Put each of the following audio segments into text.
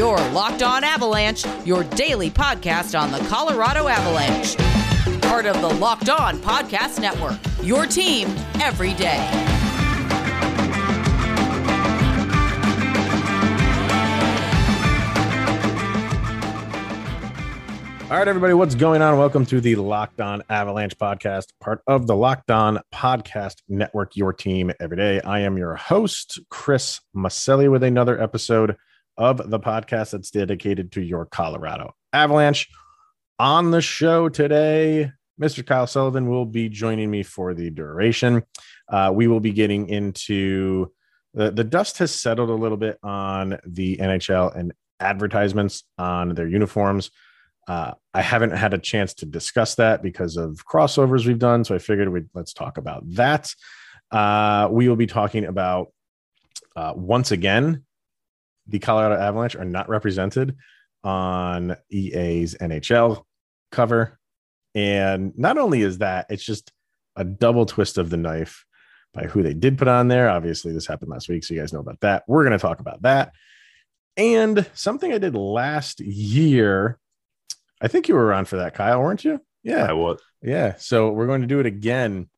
Your Locked On Avalanche, your daily podcast on the Colorado Avalanche. Part of the Locked On Podcast Network. Your team every day. All right, everybody, what's going on? Welcome to the Locked On Avalanche podcast, part of the Locked On Podcast Network, your team every day. I am your host, Chris Maselli, with another episode of the podcast that's dedicated to your Colorado Avalanche. On the show today, Mr. Kyle Sullivan will be joining me for the duration. Uh, we will be getting into the, the dust has settled a little bit on the NHL and advertisements on their uniforms. Uh, I haven't had a chance to discuss that because of crossovers we've done. So I figured we'd let's talk about that. Uh, we will be talking about uh, once again, the Colorado Avalanche are not represented on EA's NHL cover. And not only is that, it's just a double twist of the knife by who they did put on there. Obviously, this happened last week, so you guys know about that. We're going to talk about that. And something I did last year I think you were around for that, Kyle, weren't you? Yeah, I was. Yeah. So we're going to do it again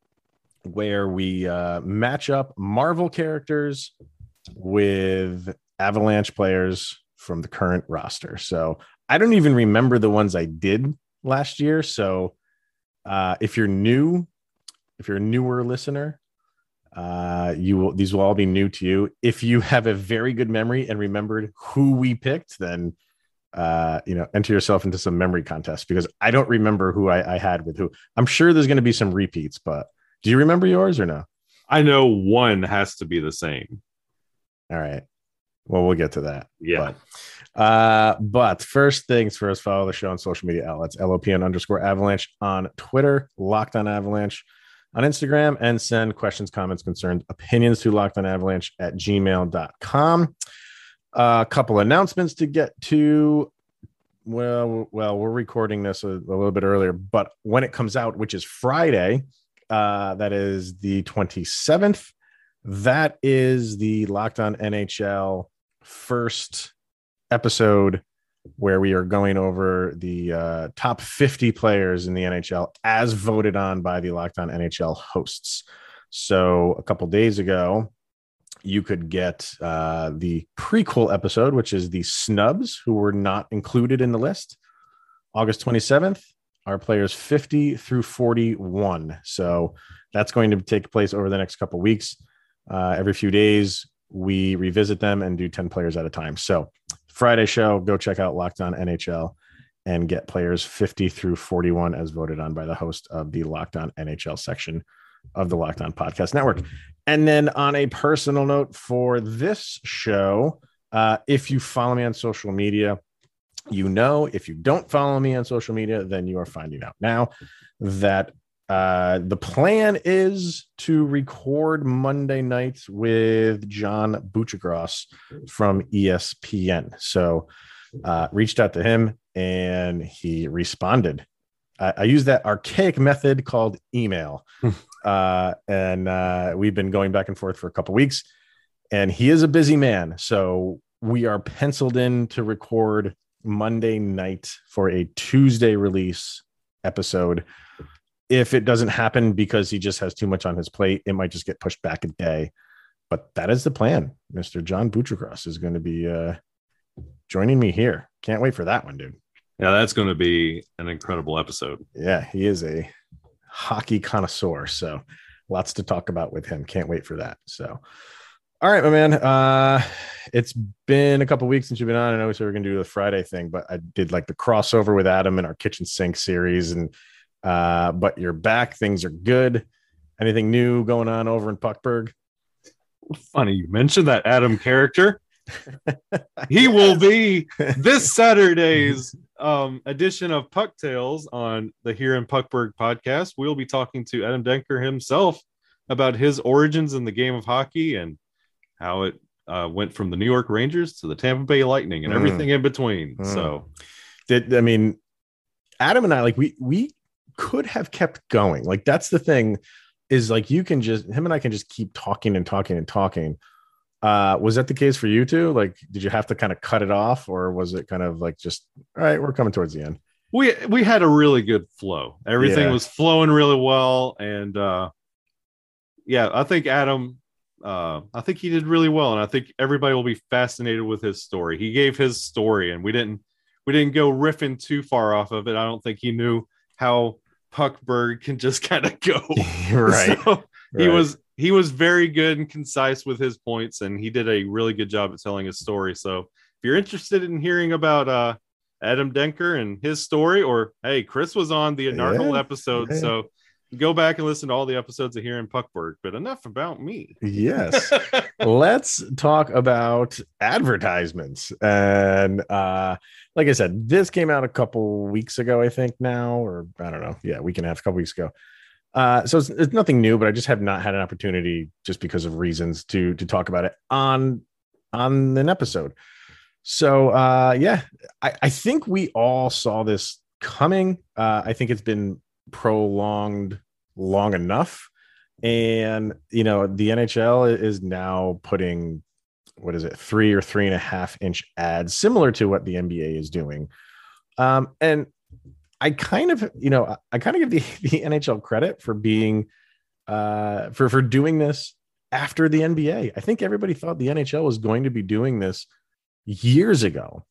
where we uh, match up Marvel characters with Avalanche players from the current roster. So I don't even remember the ones I did last year. So uh, if you're new, if you're a newer listener, uh, you will these will all be new to you. If you have a very good memory and remembered who we picked, then uh, you know, enter yourself into some memory contest because I don't remember who I, I had with who. I'm sure there's going to be some repeats, but do you remember yours or no? I know one has to be the same. All right. Well, we'll get to that. Yeah. But, uh, but first things first, follow the show on social media outlets, LOPN underscore avalanche on Twitter, Locked on Avalanche on Instagram, and send questions, comments, concerns, opinions to locked on avalanche at gmail.com. A couple announcements to get to. Well, well, we're recording this a, a, little bit earlier, but when it comes out, which is Friday, uh, that is the 27th, that is the Locked On NHL first episode where we are going over the uh, top 50 players in the NHL as voted on by the Locked On NHL hosts. So a couple days ago, you could get uh, the prequel episode, which is the snubs who were not included in the list. August 27th, our players 50 through 41. So that's going to take place over the next couple weeks. Uh, every few days, we revisit them and do 10 players at a time. So Friday show, go check out Locked On NHL and get players 50 through 41 as voted on by the host of the Locked On NHL section of the Locked On Podcast Network. And then on a personal note for this show, uh, if you follow me on social media, you know. If you don't follow me on social media, then you are finding out now that uh, the plan is to record Monday nights with John Buccigross from ESPN. So uh, reached out to him and he responded. I, I use that archaic method called email. uh, and uh, we've been going back and forth for a couple weeks. And he is a busy man, so we are penciled in to record Monday night for a Tuesday release episode. If it doesn't happen because he just has too much on his plate, it might just get pushed back a day. But that is the plan. Mr. John Buccigross is going to be uh, joining me here. Can't wait for that one, dude. Yeah, that's going to be an incredible episode. Yeah, he is a hockey connoisseur. So lots to talk about with him. Can't wait for that. So, all right, my man. Uh, it's been a couple weeks since you've been on. I know we said we are gonna do the Friday thing, but I did like the crossover with Adam in our kitchen sink series, and uh, but you're back. Things are good. Anything new going on over in Puckburg? Funny you mentioned that Adam character. he will be this Saturday's um, edition of Puck Tales on the Here in Puckburg podcast. We'll be talking to Adam Denker himself about his origins in the game of hockey and how it uh, went from the New York Rangers to the Tampa Bay Lightning and mm. everything in between. Mm. So, did I mean Adam and I like we we could have kept going. Like that's the thing is like you can just him and I can just keep talking and talking and talking Uh, was that the case for you too? Like, did you have to kind of cut it off, or was it kind of like just all right? We're coming towards the end. We we had a really good flow. Everything Yeah. was flowing really well, and uh, yeah, I think Adam. Uh, I think he did really well, and I think everybody will be fascinated with his story. He gave his story, and we didn't we didn't go riffing too far off of it. I don't think he knew how Puckburg can just kind of go. right. So, he right. was he was very good and concise with his points and he did a really good job at telling his story so if you're interested in hearing about uh adam denker and his story or hey chris was on the anarchal Yeah, episode yeah. so go back and listen to all the episodes of here in puckburg but enough about me Yes. Let's talk about advertisements. And uh like I said, this came out a couple weeks ago, I think now, or I don't know. Yeah, week and a half, a couple weeks ago. Uh, so it's, it's nothing new, but I just have not had an opportunity just because of reasons to to talk about it on on an episode. So uh yeah, I, I think we all saw this coming. Uh I think it's been prolonged long enough. And you know the nhl is now putting what is it three or three and a half inch ads similar to what the nba is doing. Um and i kind of you know I- kind of give the, the nhl credit for being uh for for doing this after the nba i think everybody thought the nhl was going to be doing this years ago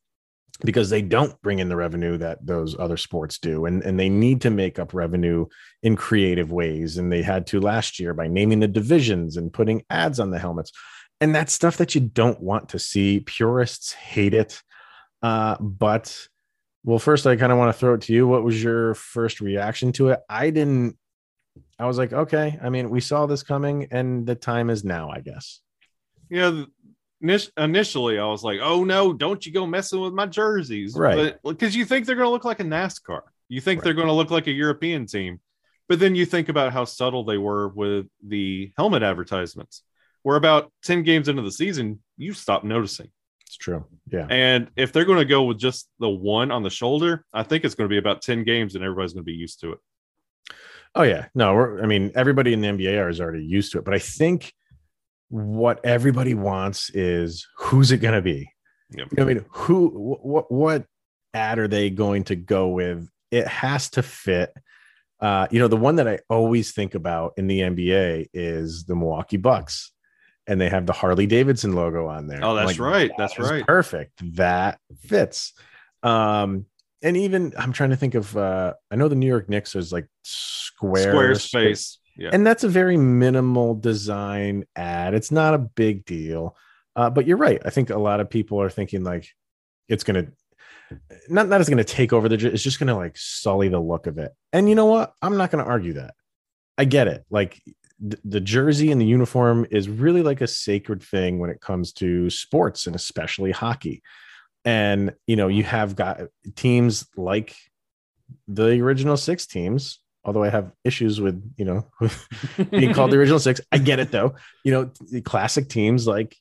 because they don't bring in the revenue that those other sports do and, and they need to make up revenue in creative ways and they had to last year by naming the divisions and putting ads on the helmets. And that's stuff that you don't want to see. Purists hate it. Uh, but well first i kind of want to throw it to you. What was your first reaction to it? I didn't i was like okay i mean we saw this coming and the time is now i guess. Yeah initially i was like oh no don't you go messing with my jerseys. Right. because you think they're going to look like a nascar. You think Right. they're going to look like a european team. But then you think about how subtle they were with the helmet advertisements where about 10 games into the season you stop noticing. It's true. Yeah. And if they're going to go with just the one on the shoulder i think it's going to be about 10 games and everybody's going to be used to it. Oh yeah, no, we're, I mean everybody in the NBA is already used to it, but I think what everybody wants is who's it going to be? Yep. You know I mean, who, what, what ad are they going to go with? It has to fit. Uh, you know, the one that I always think about in the NBA is the Milwaukee Bucks, and they have the Harley Davidson logo on there. Oh, that's right. "That That's right." Perfect. That fits. Um, and even I'm trying to think of. Uh, I know the New York Knicks is like square squarespace yeah and that's a very minimal design ad. It's not a big deal. Uh, but you're right. I think a lot of people are thinking like it's gonna not not it's gonna take over the. It's just gonna like sully the look of it. And you know what? I'm not gonna argue that. I get it. Like th- the jersey and the uniform is really like a sacred thing when it comes to sports and especially hockey. And you know, you have got teams like the original six teams. Although I have issues with you know being called the original six. I get it though. You know, the classic teams like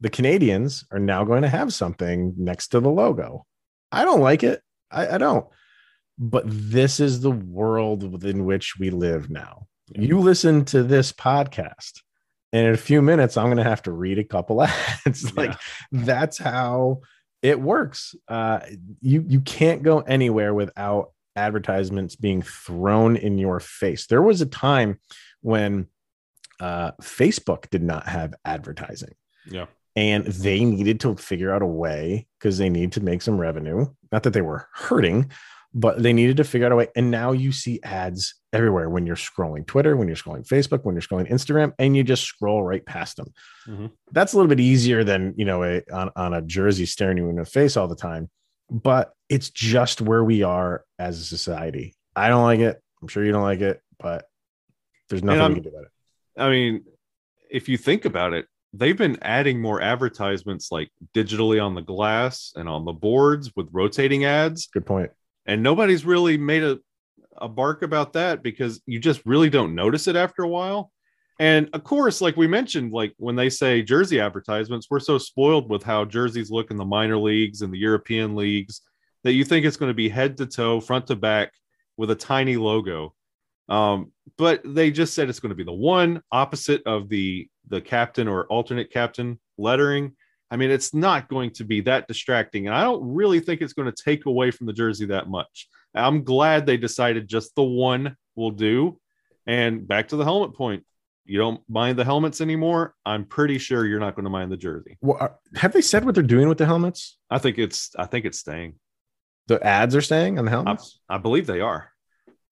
the Canadiens are now going to have something next to the logo. I don't like it. I, I don't. But this is the world within which we live now. You listen to this podcast, and in a few minutes, I'm going to have to read a couple ads. like that's how it works. Uh, you you can't go anywhere without advertisements being thrown in your face. There was a time when uh, Facebook did not have advertising yeah and they needed to figure out a way because they need to make some revenue. Not that they were hurting, but they needed to figure out a way. And now you see ads everywhere when you're scrolling Twitter, when you're scrolling Facebook, when you're scrolling Instagram, and you just scroll right past them. Mhm. That's a little bit easier than you know a, on, on a jersey staring you in the face all the time. But it's just where we are as a society. I don't like it. I'm sure you don't like it, but there's nothing we can do about it. I mean, if you think about it, they've been adding more advertisements like digitally on the glass and on the boards with rotating ads, Good point. and nobody's really made a, a bark about that because you just really don't notice it after a while. And of course, like we mentioned, like when they say jersey advertisements, we're so spoiled with how jerseys look in the minor leagues and the European leagues that you think it's going to be head to toe, front to back with a tiny logo. Um, but they just said it's going to be the one opposite of the the captain or alternate captain lettering. I mean, it's not going to be that distracting, and I don't really think it's going to take away from the jersey that much. I'm glad they decided just the one will do. And back to the helmet point, you don't mind the helmets anymore. I'm pretty sure you're not going to mind the jersey. Well, are- uh, have they said what they're doing with the helmets? I think it's I think it's staying. The ads are staying on the helmets. I believe they are.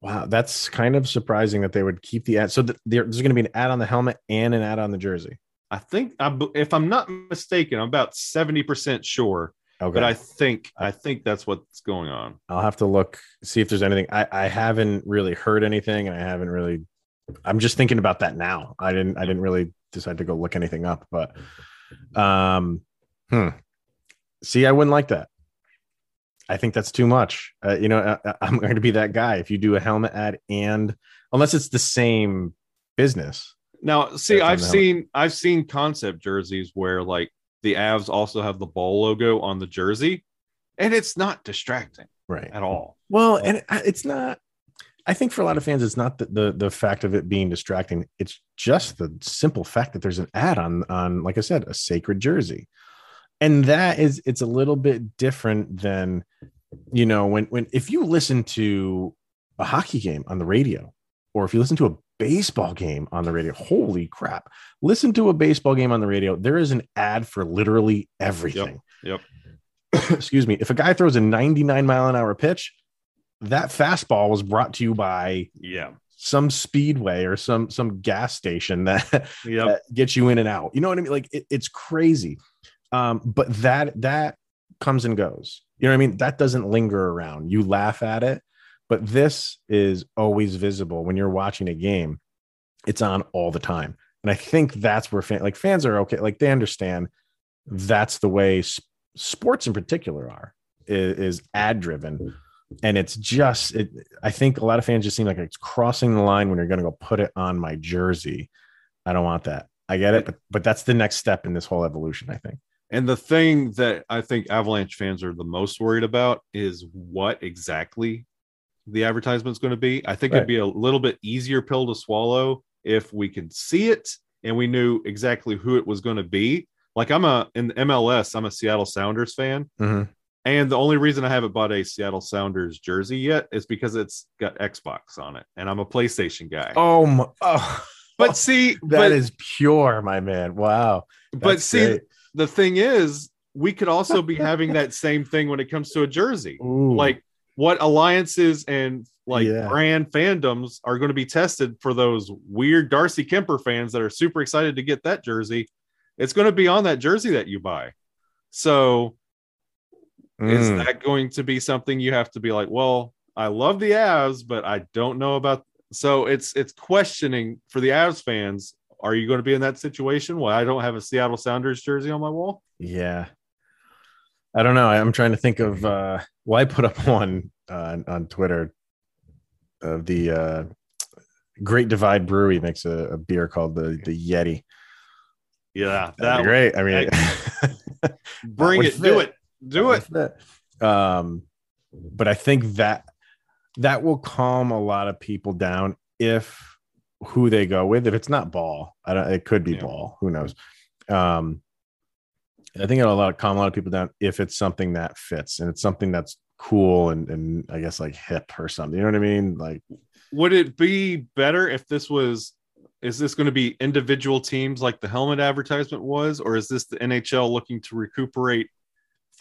Wow, that's kind of surprising that they would keep the ad. So th- there- there's going to be an ad on the helmet and an ad on the jersey. I think I, if I'm not mistaken, I'm about 70% sure, Okay, but I think I think that's what's going on. I'll have to look see if there's anything. I, I haven't really heard anything, and I haven't really. I'm just thinking about that now. I didn't. I didn't really decide to go look anything up, but um, hmm. See, I wouldn't like that. I think that's too much. Uh, you know, I, I'm going to be that guy if you do a helmet ad and unless it's the same business. Now, see, I've the helmet. seen I've seen concept jerseys where like the Avs also have the ball logo on the jersey, and it's not distracting Right. at all. Well, and it's not. I think for a lot of fans, it's not the, the the fact of it being distracting. It's just the simple fact that there's an ad on on, like I said, a sacred jersey, and that is it's a little bit different than, you know, when when if you listen to a hockey game on the radio, or if you listen to a baseball game on the radio, holy crap! Listen to a baseball game on the radio. There is an ad for literally everything. Yep. Excuse me. If a guy throws a 99 mile an hour pitch, that fastball was brought to you by Yeah. some speedway or some some gas station that, Yep. that gets you in and out. You know what I mean? Like it, it's crazy. Um, but that that comes and goes. You know what I mean? That doesn't linger around. You laugh at it, but this is always visible when you're watching a game. It's on all the time, and I think that's where fan, like fans are okay. Like they understand that's the way s- sports in particular are is, is ad driven and it's just it i think a lot of fans just seem like it's crossing the line when you're going to go put it on my jersey i don't want that i get it but but that's the next step in this whole evolution i think And the thing that I think Avalanche fans are the most worried about is what exactly the advertisement's going to be. I think Right. it'd be a little bit easier pill to swallow if we could see it and we knew exactly who it was going to be. Like I'm a in the MLS, I'm a Seattle Sounders fan, Mhm. And the only reason I haven't bought a Seattle Sounders jersey yet is because it's got Xbox on it, and I'm a PlayStation guy. oh my oh but see, that is but, pure my man wow but see, great. the thing is, we could also be having that same thing when it comes to a jersey. Ooh. Like what alliances and like Yeah. brand fandoms are going to be tested for those weird Darcy Kuemper fans that are super excited to get that jersey. It's going to be on that jersey that you buy. So is Mm. that going to be something you have to be like, well, I love the Avs, but I don't know about so it's it's questioning for the Avs fans, are you going to be in that situation? Well, I don't have a Seattle Sounders jersey on my wall. Yeah. I don't know. I'm trying to think of uh well, I put up one uh, on Twitter of the uh Great Divide Brewery makes a, a beer called the the Yeti. Yeah, That'd be great. I mean, bring would it, do it, do it. That. Um, but I think that that will calm a lot of people down if who they go with. If it's not ball, I don't. It could be Yeah. ball. Who knows? Um, I think it'll a lot of, calm a lot of people down if it's something that fits and it's something that's cool and and I guess like hip or something. You know what I mean? Like Would it be better if this was? Is this going to be individual teams like the helmet advertisement was, or is this the NHL looking to recuperate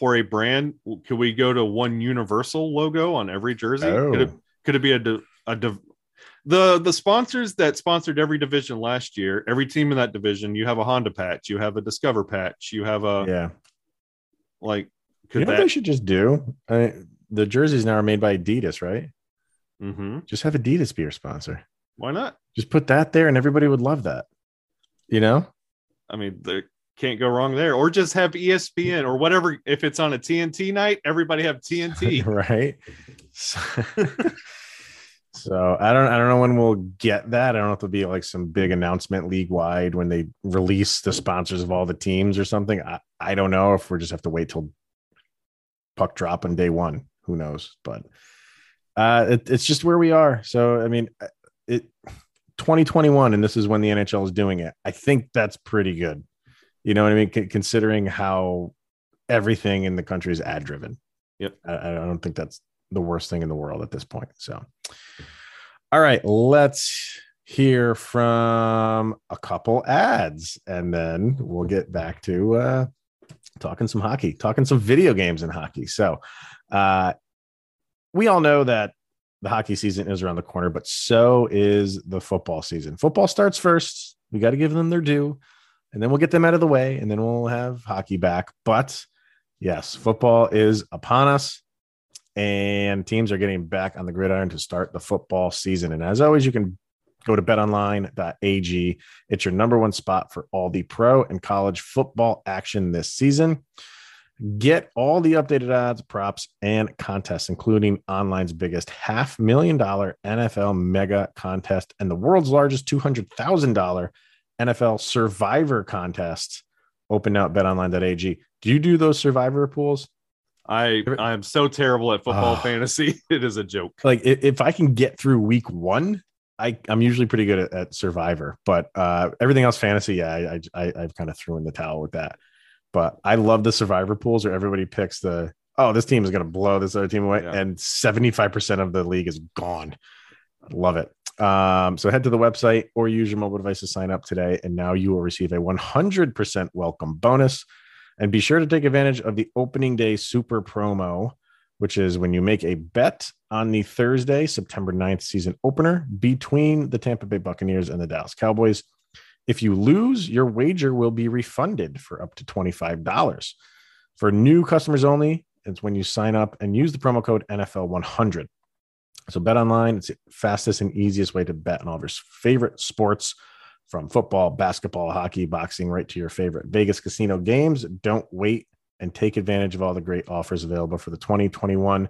for a brand? Could we go to one universal logo on every jersey? Could it oh, could it be a, a div- the the sponsors that sponsored every division last year every team in that division you have a honda patch you have a discover patch you have a yeah. like You could know what that they should just do? I mean, the jerseys now are made by Adidas, right? Mm-hmm. Just have Adidas be your sponsor. why not Just put that there, and everybody would love that. You know? i mean they can't go wrong there or just have espn or whatever if it's on a tnt night everybody have tnt right? So, I don't I don't know when we'll get that. I don't know if there'll be like some big announcement league wide when they release the sponsors of all the teams or something. I, I don't know if we just have to wait till puck drop on day one. Who knows? But uh, it, it's just where we are. So I mean, it 2021 and this is when the NHL is doing it. I think that's pretty good. You know what I mean? C- considering how everything in the country is ad driven. Yep. I, I don't think that's the worst thing in the world at this point. So, all right, let's hear from a couple ads and then we'll get back to uh, talking some hockey, talking some video games and hockey. So, uh, we all know that the hockey season is around the corner, but so is the football season. Football starts first. We got to give them their due, and then we'll get them out of the way, and then we'll have hockey back. But yes, football is upon us, and teams are getting back on the gridiron to start the football season. And as always, you can go to betonline.ag. It's your number one spot for all the pro and college football action this season. Get all the updated odds, props, and contests, including online's biggest half million dollar NFL mega contest and the world's largest $200,000 NFL survivor contest. Open now at betonline.ag. Do you do those survivor pools? I I am so terrible at football Oh. fantasy. It is a joke. Like if, I can get through week one, I, I'm usually pretty good at, at survivor, but uh, everything else fantasy, yeah, I, I, I've kind of threw in the towel with that. But I love the survivor pools where everybody picks the oh, this team is going to blow this other team away, Yeah. and 75% of the league is gone. Love it. Um, so head to the website or use your mobile device to sign up today, and now you will receive a 100% welcome bonus. And be sure to take advantage of the opening day super promo, which is when you make a bet on the Thursday, September 9th season opener between the Tampa Bay Buccaneers and the Dallas Cowboys. If you lose, your wager will be refunded for up to $25. For new customers only, it's when you sign up and use the promo code NFL100. So bet online, it's the fastest and easiest way to bet on all of your favorite sports from football, basketball, hockey, boxing, right to your favorite Vegas casino games. Don't wait and take advantage of all the great offers available for the 2021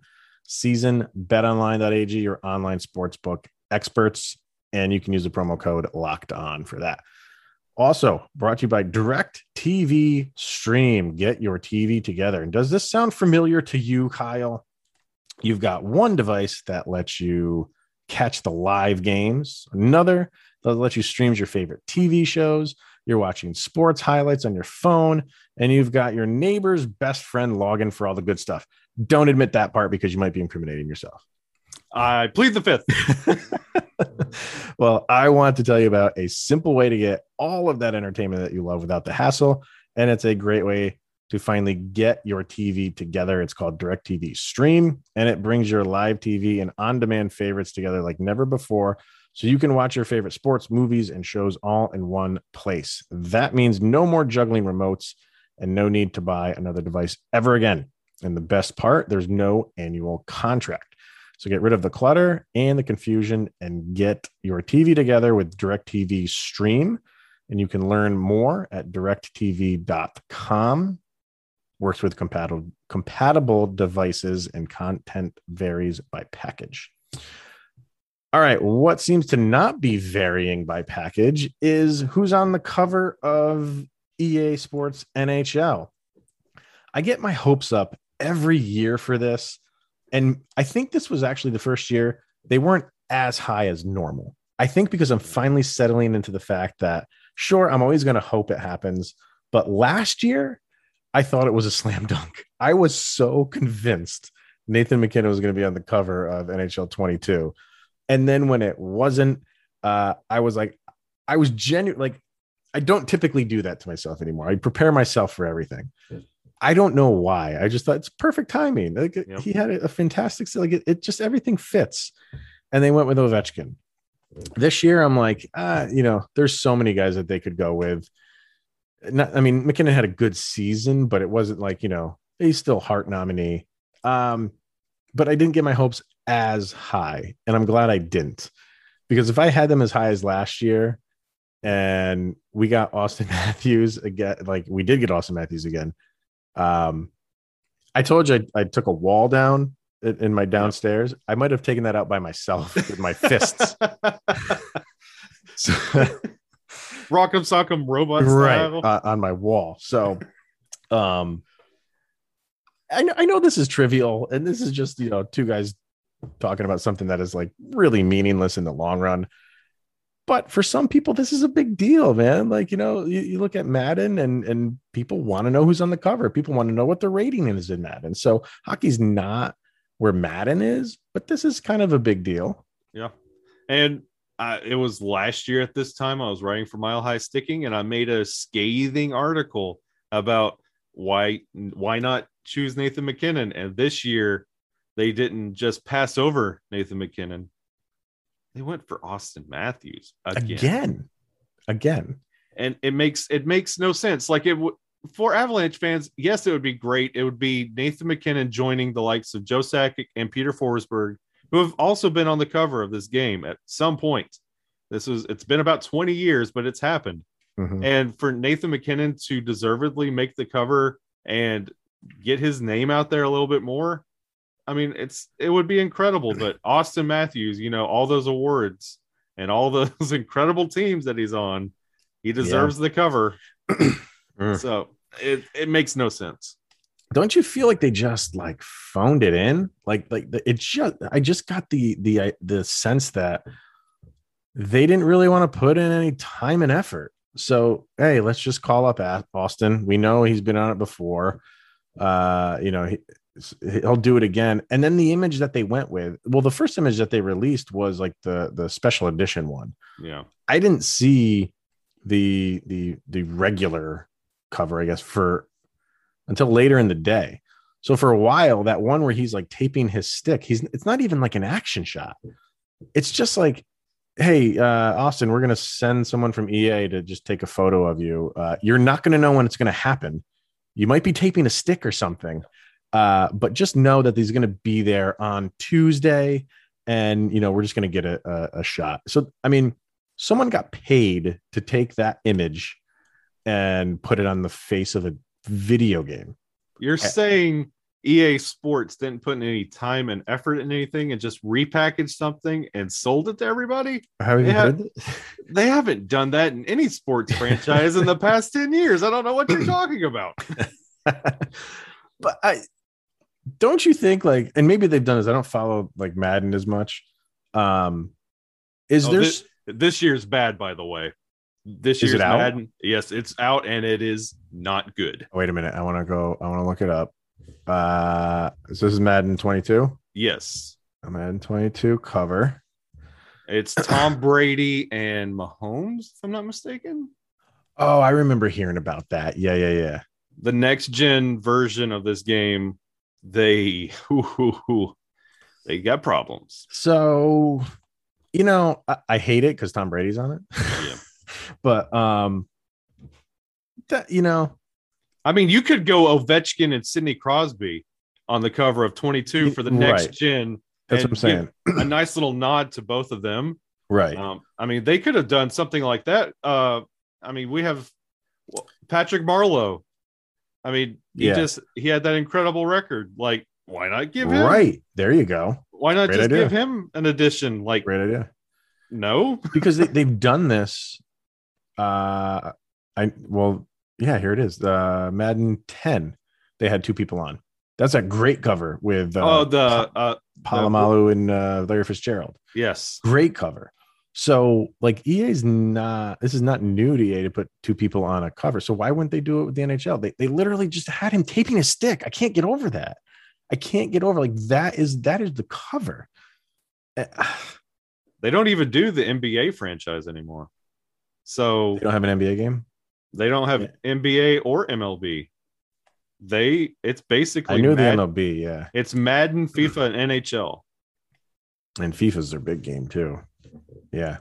season. BetOnline.ag, your online sportsbook experts, and you can use the promo code locked on for that. Also brought to you by Direct TV Stream. Get your TV together. And does this sound familiar to you, Kyle? You've got one device that lets you catch the live games, another that lets you stream your favorite TV shows. You're watching sports highlights on your phone, and you've got your neighbor's best friend login for all the good stuff. Don't admit that part because you might be incriminating yourself. I plead the fifth. well, I want to tell you about a simple way to get all of that entertainment that you love without the hassle. And it's a great way to finally get your TV together. It's called DirecTV Stream, and it brings your live TV and on demand favorites together like never before. So you can watch your favorite sports, movies, and shows all in one place. That means no more juggling remotes and no need to buy another device ever again. And the best part, there's no annual contract. So get rid of the clutter and the confusion and get your TV together with DirecTV Stream. And you can learn more at directv.com. Works with compatible compatible devices and content varies by package. All right, what seems to not be varying by package is who's on the cover of EA Sports NHL. I get my hopes up every year for this. And I think this was actually the first year they weren't as high as normal. I think because I'm finally settling into the fact that, sure, I'm always going to hope it happens. But last year, I thought it was a slam dunk. I was so convinced Nathan MacKinnon was going to be on the cover of NHL 22. And then when it wasn't, uh, I was like, I was genuine. Like, I don't typically do that to myself anymore. I prepare myself for everything. I don't know why. I just thought it's perfect timing. Like Yep. he had a, a fantastic, like it, it just everything fits. And they went with Ovechkin. This year, I'm like, ah, you know, there's so many guys that they could go with. Not, I mean, MacKinnon had a good season, but it wasn't like you know he's still Hart nominee. Um, but I didn't get my hopes as high, and I'm glad I didn't, because if I had them as high as last year, and we got Austin Matthews again, like we did get Austin Matthews again. Um, I told you I, I took a wall down in, in my downstairs. I might have taken that out by myself with my fists. So- Rock'em Sock'em Robot right uh, on my wall. So, um, I know, I know this is trivial, and this is just you know two guys talking about something that is like really meaningless in the long run. But for some people, this is a big deal, man. Like, you know, you, you look at Madden and and people want to know who's on the cover. People want to know what the rating is in Madden. So hockey's not where Madden is, but this is kind of a big deal. Yeah. And uh, it was last year at this time I was writing for Mile High Sticking, and I made a scathing article about why why not choose Nathan MacKinnon. And this year, they didn't just pass over Nathan MacKinnon; they went for Austin Matthews again. Again. Again. And it makes it makes no sense. Like it would for Avalanche fans, yes, it would be great. It would be Nathan MacKinnon joining the likes of Joe Sakic and Peter Forsberg who have also been on the cover of this game at some point. This was it's been about 20 years, but it's happened. Mhm. And for Nathan MacKinnon to deservedly make the cover and get his name out there a little bit more, I mean, it's it would be incredible. But Austin Matthews, you know, all those awards and all those incredible teams that he's on, he deserves the cover. So it, it makes no sense. Don't you feel like they just like phoned it in? Like like it just i just got the the the sense that they didn't really want to put in any time and effort. So hey let's just call up austin. We know he's been on it before. Uh you know he, he'll do it again. And then the image that they went with well the first image that they released was like the the special edition one. Yeah. I didn't see the the the regular cover, I guess, for until later in the day. So for a while, that one where he's like taping his stick, he's it's not even like an action shot. It's just like, hey, uh, Austin, we're gonna send someone from EA to just take a photo of you. Uh, you're not gonna know when it's gonna happen. You might be taping a stick or something, uh, but just know that he's gonna be there on Tuesday, and you know we're just gonna get a, a, a shot. So I mean, someone got paid to take that image and put it on the face of a video game. You're saying EA Sports didn't put in any time and effort in anything and just repackaged something and sold it to everybody? Have you Yeah. heard that? They haven't done that in any sports franchise in the past 10 years. I don't know what you're talking about. but I don't you think like, and maybe they've done this. I don't follow like Madden as much. Um, is Oh, there? this, this year's bad, by the way. This Is it year's out? Madden, yes, it's out and it is not good. wait a minute. I want to go. I want to look it up. Uh, so this is Madden 22. Yes, A Madden 22 cover. it's Tom Brady and Mahomes, if I'm not mistaken. Oh, I remember hearing about that. Yeah, yeah, yeah. The next gen version of this game, they they got problems. So, you know, I, I hate it because Tom Brady's on it. Yeah. but um, that you know, I mean, you could go Ovechkin and Sidney Crosby on the cover of 22 for the next Right. gen. that's what I'm saying. A nice little nod to both of them. Right. Um, I mean, they could have done something like that. Uh, I mean, we have Patrick Marleau. I mean, he Yeah. just he had that incredible record. Like, why not give him? right. There you go. Why not Great just idea. give him an addition? Like, Great idea. no. Because they, they've done this. Uh, I well, yeah. Here it is. Uh, Madden 10. They had two people on. That's a great cover with uh, oh, the uh, Polamalu and uh, Larry Fitzgerald. yes, great cover. So like EA's not this is not new to EA to put two people on a cover. So why wouldn't they do it with the NHL? They they literally just had him taping a stick. I can't get over that. I can't get over like that is that is the cover. They don't even do the NBA franchise anymore. So They don't have an NBA game. they don't have NBA or MLB. They it's basically I knew Mad- the MLB, yeah. It's Madden, FIFA, and NHL. And FIFA's their big game too. Yeah.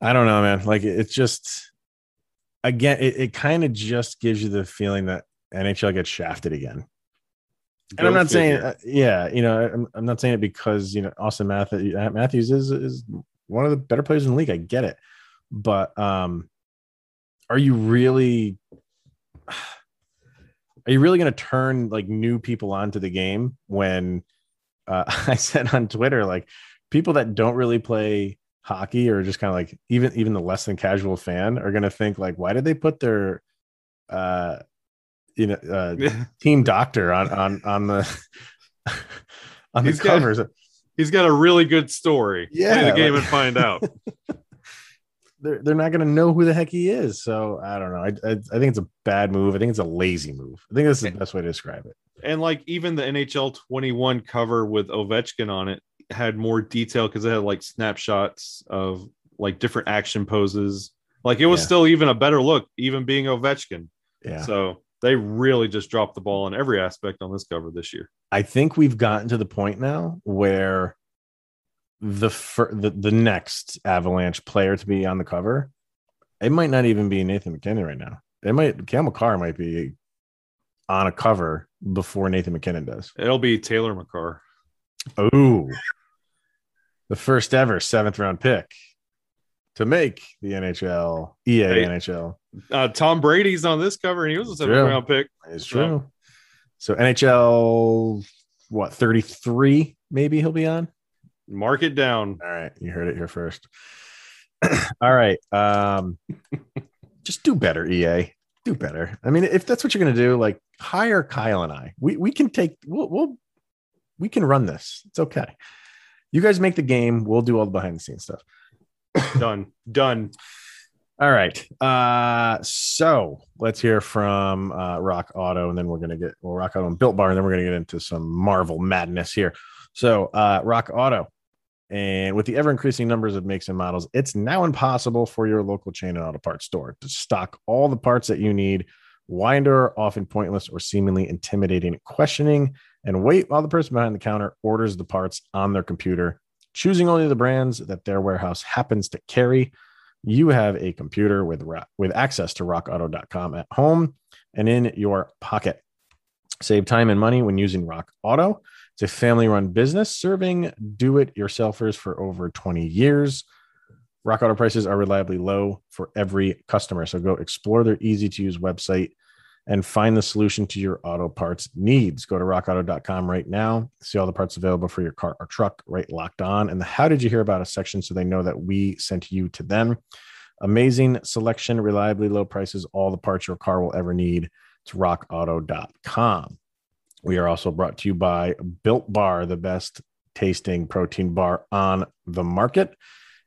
I don't know, man. Like it- it's just again, it, it kind of just gives you the feeling that NHL gets shafted again. and Go I'm not saying, uh, yeah, you know, I'm, I'm not saying it because you know Austin Matthews, Matthews is is one of the better players in the league. I get it, but um, are you really, are you really going to turn like new people onto the game when uh, I said on Twitter like people that don't really play hockey or just kind of like even even the less than casual fan are going to think like why did they put their uh you know uh team doctor on on on the on the He's got- covers. He's got a really good story. Yeah, Play the game like- and find out. They're they're not going to know who the heck he is. So I don't know. I, I I think it's a bad move. I think it's a lazy move. I think that's the eh. best way to describe it. And like even the NHL 21 cover with Ovechkin on it had more detail because it had like snapshots of like different action poses. Like it was Yeah. still even a better look, even being Ovechkin. Yeah. So they really just dropped the ball in every aspect on this cover this year. I think we've gotten to the point now where the fir- the, the next Avalanche player to be on the cover, it might not even be Nathan MacKinnon right now. It might Cale Makar might be on a cover before Nathan MacKinnon does. It'll be Taylor Makar. Oh, the first ever seventh round pick to make the NHL EA Hey. NHL. Uh, Tom Brady's on this cover, and he was a seventh round pick. It's So- true. So NHL, what thirty three? Maybe he'll be on. Mark it down. All right, you heard it here first. All right, um, just do better, EA. Do better. I mean, if that's what you're gonna do, like hire Kyle and I. We we can take. We'll, we'll we can run this. It's okay. You guys make the game. We'll do all the behind the scenes stuff. Done. Done. All right. Uh, so let's hear from uh, Rock Auto, and then we're gonna get well, Rock Auto and Built Bar, and then we're gonna get into some Marvel madness here. So, uh, Rock Auto, and with the ever increasing numbers of makes and models, it's now impossible for your local chain and auto parts store to stock all the parts that you need. Endure often pointless or seemingly intimidating questioning and wait while the person behind the counter orders the parts on their computer, choosing only the brands that their warehouse happens to carry? you have a computer with with access to rockauto.com at home and in your pocket. Save time and money when using Rock Auto. It's a family run business serving do it yourselfers for over 20 years. Rock Auto prices are reliably low for every customer. So go explore their easy to use website and find the solution to your auto parts needs. Go to rockauto.com right now. See all the parts available for your car or truck right locked on. And the how did you hear about us section so they know that we sent you to them. Amazing selection, reliably low prices, all the parts your car will ever need. It's rockauto.com. We are also brought to you by Built Bar, the best tasting protein bar on the market.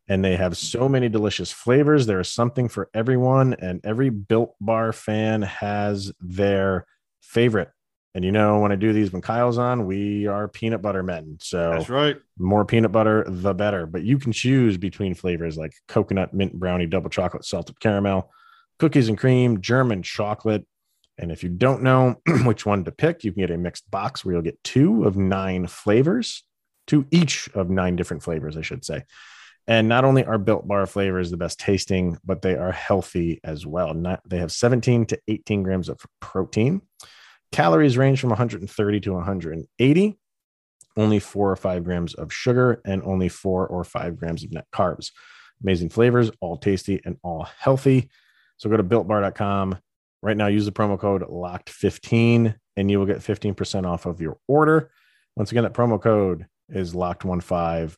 And they have so many delicious flavors. There is something for everyone, and every Built Bar fan has their favorite. And you know, when I do these, when Kyle's on, we are peanut butter men. So That's right. more peanut butter, the better. But you can choose between flavors like coconut, mint brownie, double chocolate, salted caramel, cookies and cream, German chocolate. And if you don't know which one to pick, you can get a mixed box where you'll get two of nine flavors, two each of nine different flavors, I should say. And not only are Built Bar flavors the best tasting, but they are healthy as well. Not, they have 17 to 18 grams of protein. Calories range from 130 to 180 only four or five grams of sugar and only four or five grams of net carbs. Amazing flavors, all tasty and all healthy. So go to builtbar.com right now. Use the promo code locked15 and you will get 15% off of your order. Once again, that promo code is locked15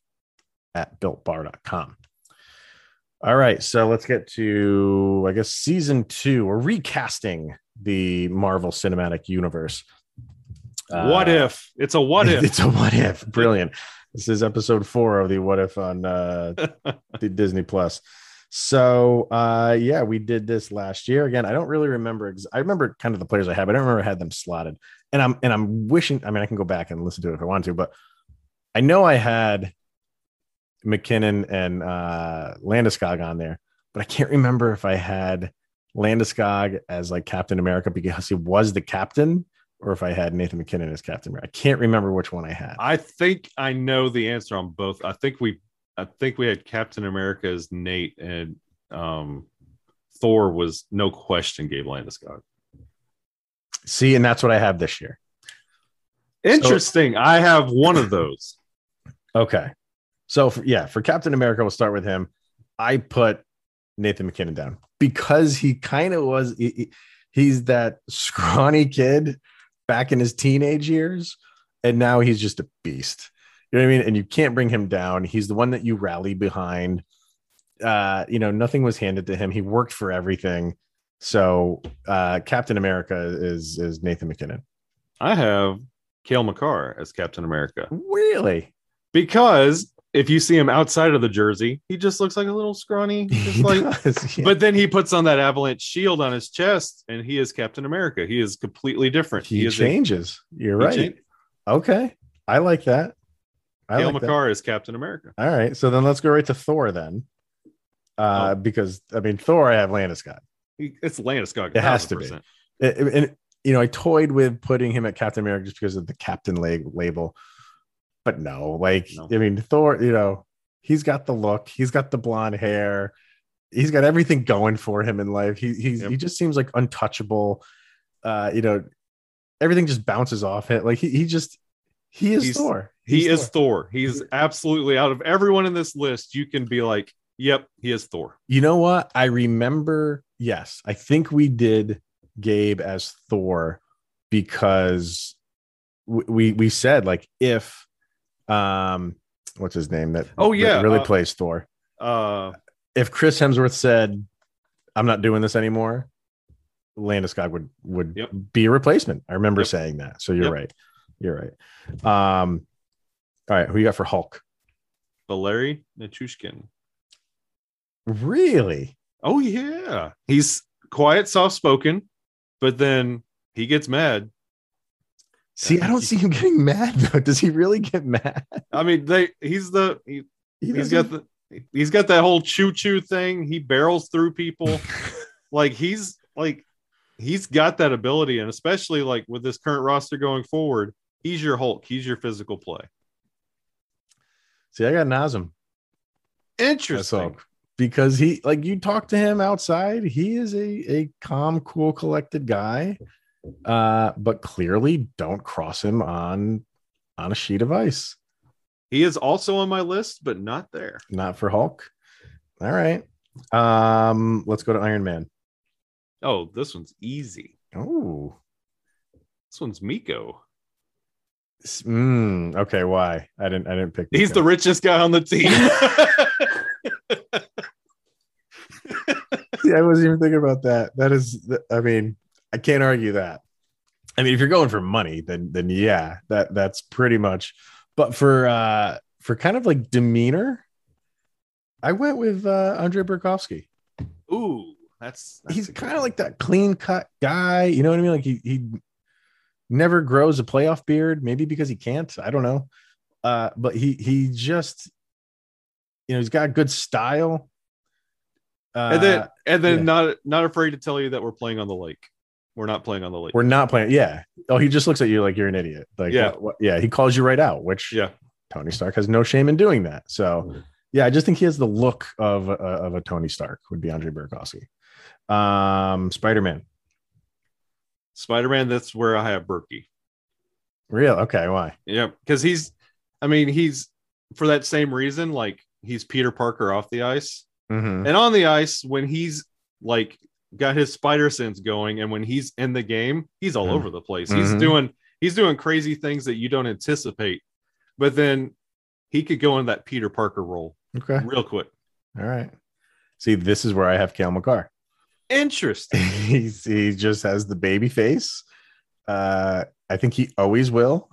at builtbar.com. All right. So let's get to, I guess, season two. We're recasting the Marvel Cinematic Universe. what Uh, if? It's a what if. It's a what if. Brilliant. This is episode four of the what if on uh, the Disney Plus. So uh, yeah, we did this last year. Again, I don't really remember. Ex- I remember kind of the players I had, but I don't remember I had them slotted. And I'm and I'm wishing. I mean, I can go back and listen to it if I want to, but I know I had MacKinnon and uh, Landeskog on there, but I can't remember if I had Landeskog as like Captain America because he was the captain, or if I had Nathan MacKinnon as Captain America. I can't remember which one I had. I think I know the answer on both. I think we I think we had Captain America as Nate and um Thor was no question Gabe Landeskog. See, and that's what I have this year. Interesting. I have one of those. Okay. So for, yeah, for Captain America, we'll start with him. I put Nathan MacKinnon down because he kind of was. he- he's that scrawny kid back in his teenage years, and now he's just a beast. You know what I mean? And you can't bring him down. He's the one that you rally behind. Uh, you know, nothing was handed to him. He worked for everything. So uh, Captain America is is Nathan MacKinnon. I have Cale Makar as Captain America Really? because if you see him outside of the jersey, he just looks like a little scrawny, just like. does, yeah. But then he puts on that avalanche shield on his chest, and he is Captain America. He is completely different. he, a- changes. You're he right. Okay. I like that. I Cale like. Makar is Captain America. All right. So then let's go right to Thor then. Uh, Oh. because I mean Thor, I have Landeskog. It's Landeskog. It has to be. 1000%. And, and, you know, I toyed with putting him at Captain America just because of the Captain lag- label. But no, like No. I mean, Thor, you know, he's got the look, he's got the blonde hair, he's got everything going for him in life. He he's Yep. he just seems like untouchable. Uh, you know, everything just bounces off it. Like he, he just he is He's- Thor. He He's is Thor. He's absolutely out of everyone in this list. You can be like, yep, he is Thor. You know what? I remember. Yes, I think we did Gabe as Thor because we we said like if um what's his name that Oh, that yeah, really uh, plays Thor. Uh, If Chris Hemsworth said I'm not doing this anymore, Landeskog would would Yep. be a replacement. I remember Yep. saying that. So you're Yep. right. You're right. Um all right, who you got for Hulk? Valeri Nichushkin. Really? Oh yeah, he's quiet, soft spoken, but then he gets mad. See, I don't see him getting mad though. Does he really get mad? I mean, they he's the he, he has got the he's got that whole choo choo thing. He barrels through people. like he's like he's got that ability, and especially like with this current roster going forward, he's your Hulk. He's your physical play. See, I got Nazem. Interesting. Because he like you talk to him outside, he is a, a calm, cool, collected guy. Uh, but clearly don't cross him on on a sheet of ice. He is also on my list, but not there. Not for Hulk. All right. Um, let's go to Iron Man. Oh, this one's easy. Oh, This one's Miko. Mm, okay. Why? I didn't I didn't pick He's the richest guy on the team. Yeah, I wasn't even thinking about that. That is, I mean, I can't argue that. I mean, if you're going for money, then then yeah, that that's pretty much. But for uh for kind of like demeanor, I went with uh Andre Burakovsky. Ooh, that's, that's He's kind of like that clean cut guy. You know what I mean? Like he he never grows a playoff beard, maybe because he can't. I don't know. Uh, but he he just you know he's got good style. Uh, and then and then yeah. not not afraid to tell you that we're playing on the lake. We're not playing on the lake. We're not playing. Yeah. Oh, he just looks at you like you're an idiot. Like, Yeah. what- what- yeah. He calls you right out, which yeah, Tony Stark has no shame in doing that. So, yeah, I just think he has the look of a, of a Tony Stark. Would be Andre Burakovsky. Um, Spider Man. Spider Man. That's where I have Berkey. Real? Okay. Why? Yeah, because he's, I mean, he's for that same reason. Like he's Peter Parker off the ice, Mhm. and on the ice when he's like got his spider sense going, and when he's in the game, he's all Mhm. over the place. He's Mhm. doing he's doing crazy things that you don't anticipate, but then he could go in that Peter Parker role Okay. real quick. All right. See, this is where I have Cale Makar. Interesting. He's he just has the baby face. Uh, I think he always will.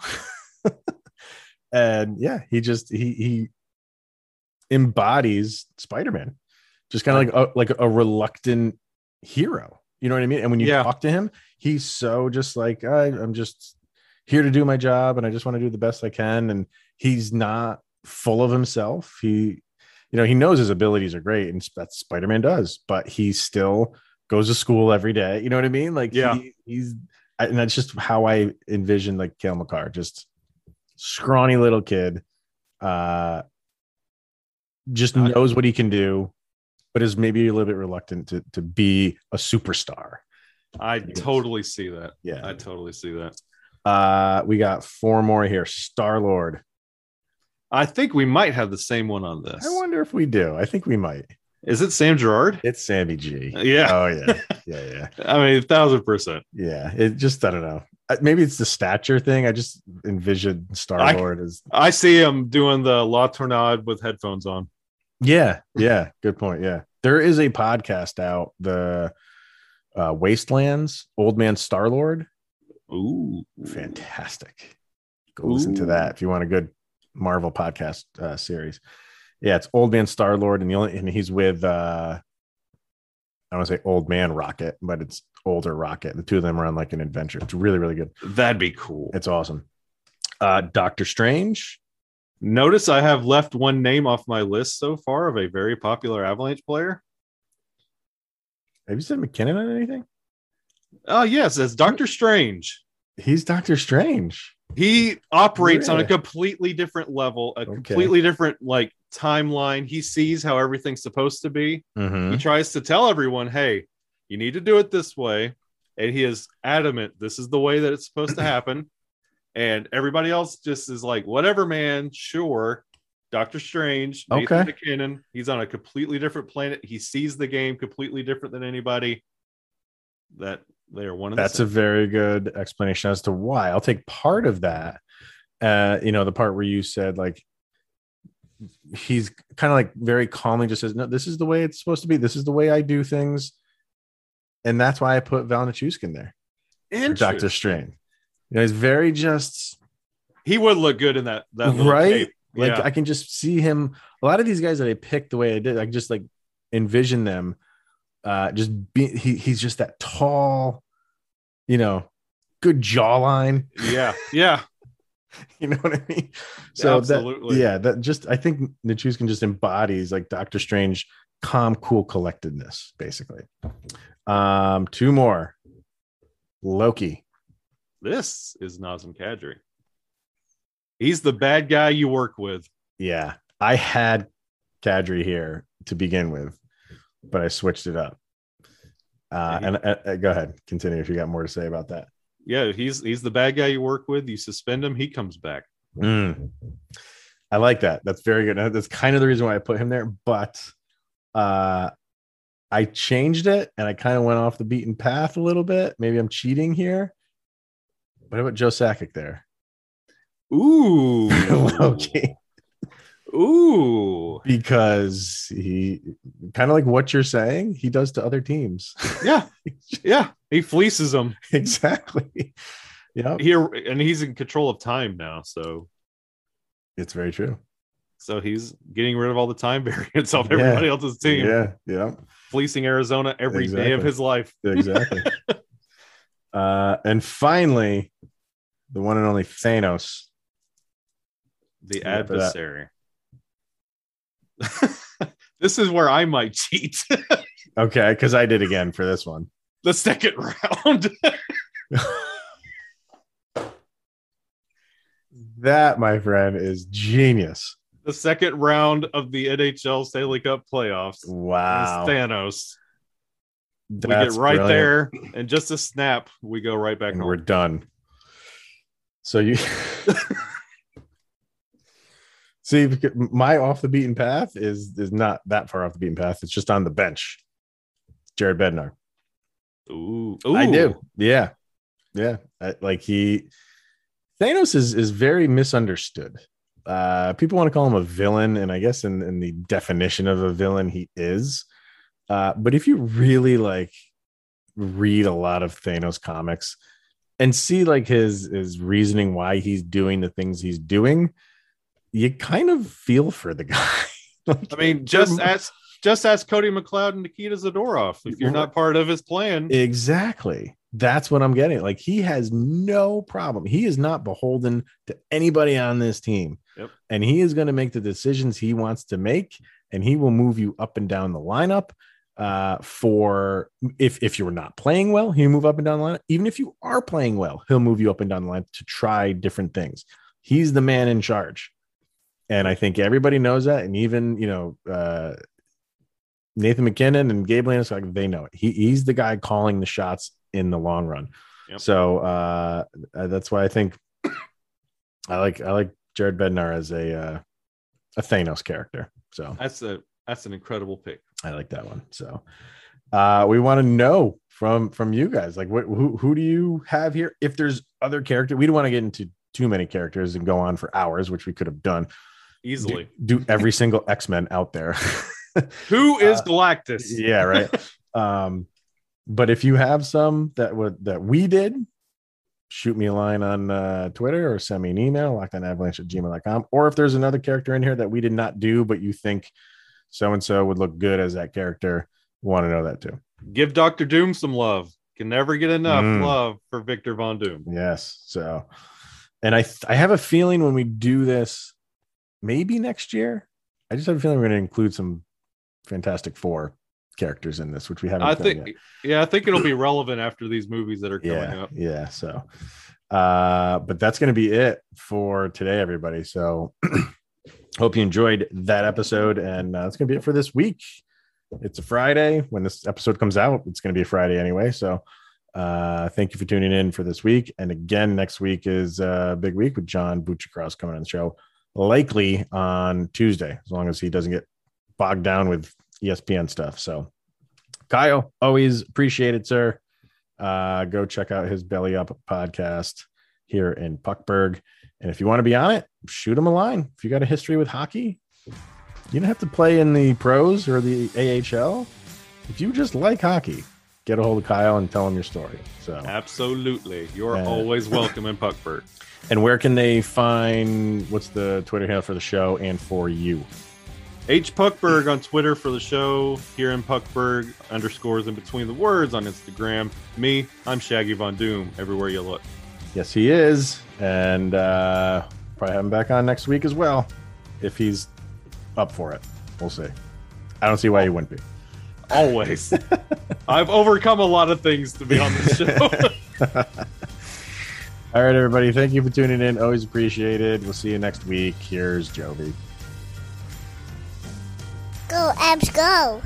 and yeah, he just he he embodies Spider-Man. Just kind of like a, like a reluctant hero. You know what I mean? And when you Yeah. talk to him, he's so just like I, I'm just here to do my job and I just want to do the best I can. And he's not full of himself. He, you know, he knows his abilities are great, and that's Spider-Man does, but he still goes to school every day. You know what I mean? Like, Yeah. he, he's, and that's just how I envision like Cale Makar, just scrawny little kid, uh, just knows what he can do, but is maybe a little bit reluctant to to be a superstar. I totally see that. Yeah. I totally see that. Uh, we got four more here. Star Lord. I think we might have the same one on this. I wonder if we do. I think we might. Is it Sam Girard? It's Sammy G. Yeah. Oh yeah, yeah, yeah, I mean, a thousand percent. yeah. It just I don't know. Uh, Maybe it's the stature thing. I just envision Star Lord as I see him doing the La Tornade with headphones on. yeah, yeah. Good point. Yeah, there is a podcast out. The uh, Wastelands, Old Man Star Lord. Ooh. Fantastic. Go listen to that if you want a good Marvel podcast uh, series. Yeah, it's Old Man Star Lord, and the only and he's with uh I want to say Old Man Rocket, but it's older Rocket. The two of them are on like an adventure. It's really really good. That'd be cool. It's awesome. Uh Doctor Strange. Notice I have left one name off my list so far of a very popular Avalanche player. Have you said MacKinnon on anything? Oh, yes, it's Doctor Strange. He's Doctor Strange. He operates on a completely different level, a Okay. completely different like timeline. He sees how everything's supposed to be. Mhm. He tries to tell everyone, "Hey, you need to do it this way," and he is adamant this is the way that it's supposed to happen. And everybody else just is like, "Whatever, man. Sure." Doctor Strange, Nathan Okay. MacKinnon. He's on a completely different planet. He sees the game completely different than anybody. That they are one That's a very good explanation as to why. I'll take part of that. Uh, you know, the part where you said like he's kind of like very calmly just says, No, this is the way it's supposed to be. This is the way I do things. And that's why I put Valnichuk in there. And Doctor. Strange. You know, he's very just He would look good in that that right. Like Yeah. I can just see him. A lot of these guys that I picked the way I did, I just like envision them. Uh, just be he, he's just that tall, you know, good jawline. yeah, yeah. You know what I mean? So Absolutely. that yeah, that just I think Nichushkin just embodies like Doctor Strange calm, cool collectedness, basically. Um, two more. Loki. This is Nazem Kadri. He's the bad guy you work with. Yeah, I had Kadri here to begin with, but I switched it up. Uh, Yeah, and uh, uh, go ahead, continue if you got more to say about that. Yeah, he's he's the bad guy you work with. You suspend him, he comes back. Mm. I like that. That's very good. That's kind of the reason why I put him there, but uh, I changed it and I kind of went off the beaten path a little bit. Maybe I'm cheating here. What about Joe Sakic there? Ooh, Loki. Ooh, Because he kind of like what you're saying, he does to other teams. yeah, yeah. He fleeces them exactly. Yeah, here, and he's in control of time now. So, it's very true. so he's getting rid of all the time variants off Yeah. everybody else's team, Yeah, yeah, fleecing Arizona every day of his life. exactly. uh, and finally, the one and only Thanos. The Yeah, adversary. this is where I might cheat. Okay, because I did again for this one. the second round. That, my friend, is genius. the second round of the NHL Stanley Cup playoffs. Wow. Thanos. we get right brilliant. there, and just a snap, we go right back and home. we're done. So you see, my off the beaten path is is not that far off the beaten path. It's just on the bench. Jared Bednar. Ooh, I do. Yeah, yeah. I, like he, Thanos is is very misunderstood. Uh, people want to call him a villain, and I guess in in the definition of a villain, he is. Uh, but if you really like read a lot of Thanos comics and see like his his reasoning why he's doing the things he's doing, you kind of feel for the guy. Like, I mean, just ask just ask Cody McLeod and Nikita Zadorov if you're not part of his plan. Exactly. That's what I'm getting. Like he has no problem. He is not beholden to anybody on this team. Yep. And he is going to make the decisions he wants to make and he will move you up and down the lineup uh for if if you're not playing well, he'll move up and down the line. Even if you are playing well, he'll move you up and down the line to try different things. He's the man in charge. And I think everybody knows that and even, you know, uh Nathan MacKinnon and Gabe Landis, like they know it. He, he's the guy calling the shots in the long run. Yep. So uh, uh, that's why I think I like I like Jared Bednar as a uh, a Thanos character. So That's a that's an incredible pick. I like that one. So uh, we want to know from from you guys, like what who who do you have here? If there's other character, we don't want to get into too many characters and go on for hours, which we could have done. Easily. Do, do every single X Men out there. Who is Uh, Galactus? yeah right um but if you have some that would that we did shoot me a line on uh, Twitter or send me an email, lockedonavalanche at gmail.com. Or if there's another character in here that we did not do, but you think so and so would look good as that character, want to know that too. Give Doctor Doom some love. Can never get enough Mm. love for Victor Von Doom. Yes. So, and I I have a feeling when we do this, maybe next year, I just have a feeling we're going to include some Fantastic Four characters in this, which we haven't. I think, yet. yeah, I think it'll be relevant after these movies that are coming yeah, up. yeah. So, uh, but that's going to be it for today, everybody. So, hope you enjoyed that episode, and uh, that's going to be it for this week. It's a Friday when this episode comes out. It's going to be a Friday anyway. So, uh, thank you for tuning in for this week. And again, next week is a big week with John Buccigross coming on the show, likely on Tuesday, as long as he doesn't get bogged down with ESPN stuff. So, Kyle, always appreciate it, sir. Uh, go check out his Belly Up podcast here in Puckburg. And if you want to be on it, shoot him a line. If you got a history with hockey, you don't have to play in the pros or the AHL. If you just like hockey, get a hold of Kyle and tell him your story. So, Absolutely. You're Uh, always welcome in Puckburg. And where can they find what's the Twitter handle for the show and for you? H Puckburg on Twitter for the show. Here in Puckburg, underscores in between the words on Instagram. Me, I'm Shaggy Von Doom. Everywhere you look. Yes, he is. And uh, probably have him back on next week as well if he's up for it. We'll see. I don't see why he wouldn't be. Always. I've overcome a lot of things to be on this show. All right, everybody. Thank you for tuning in. Always appreciated. We'll see you next week. Here's Jovi. Go, Avs, go.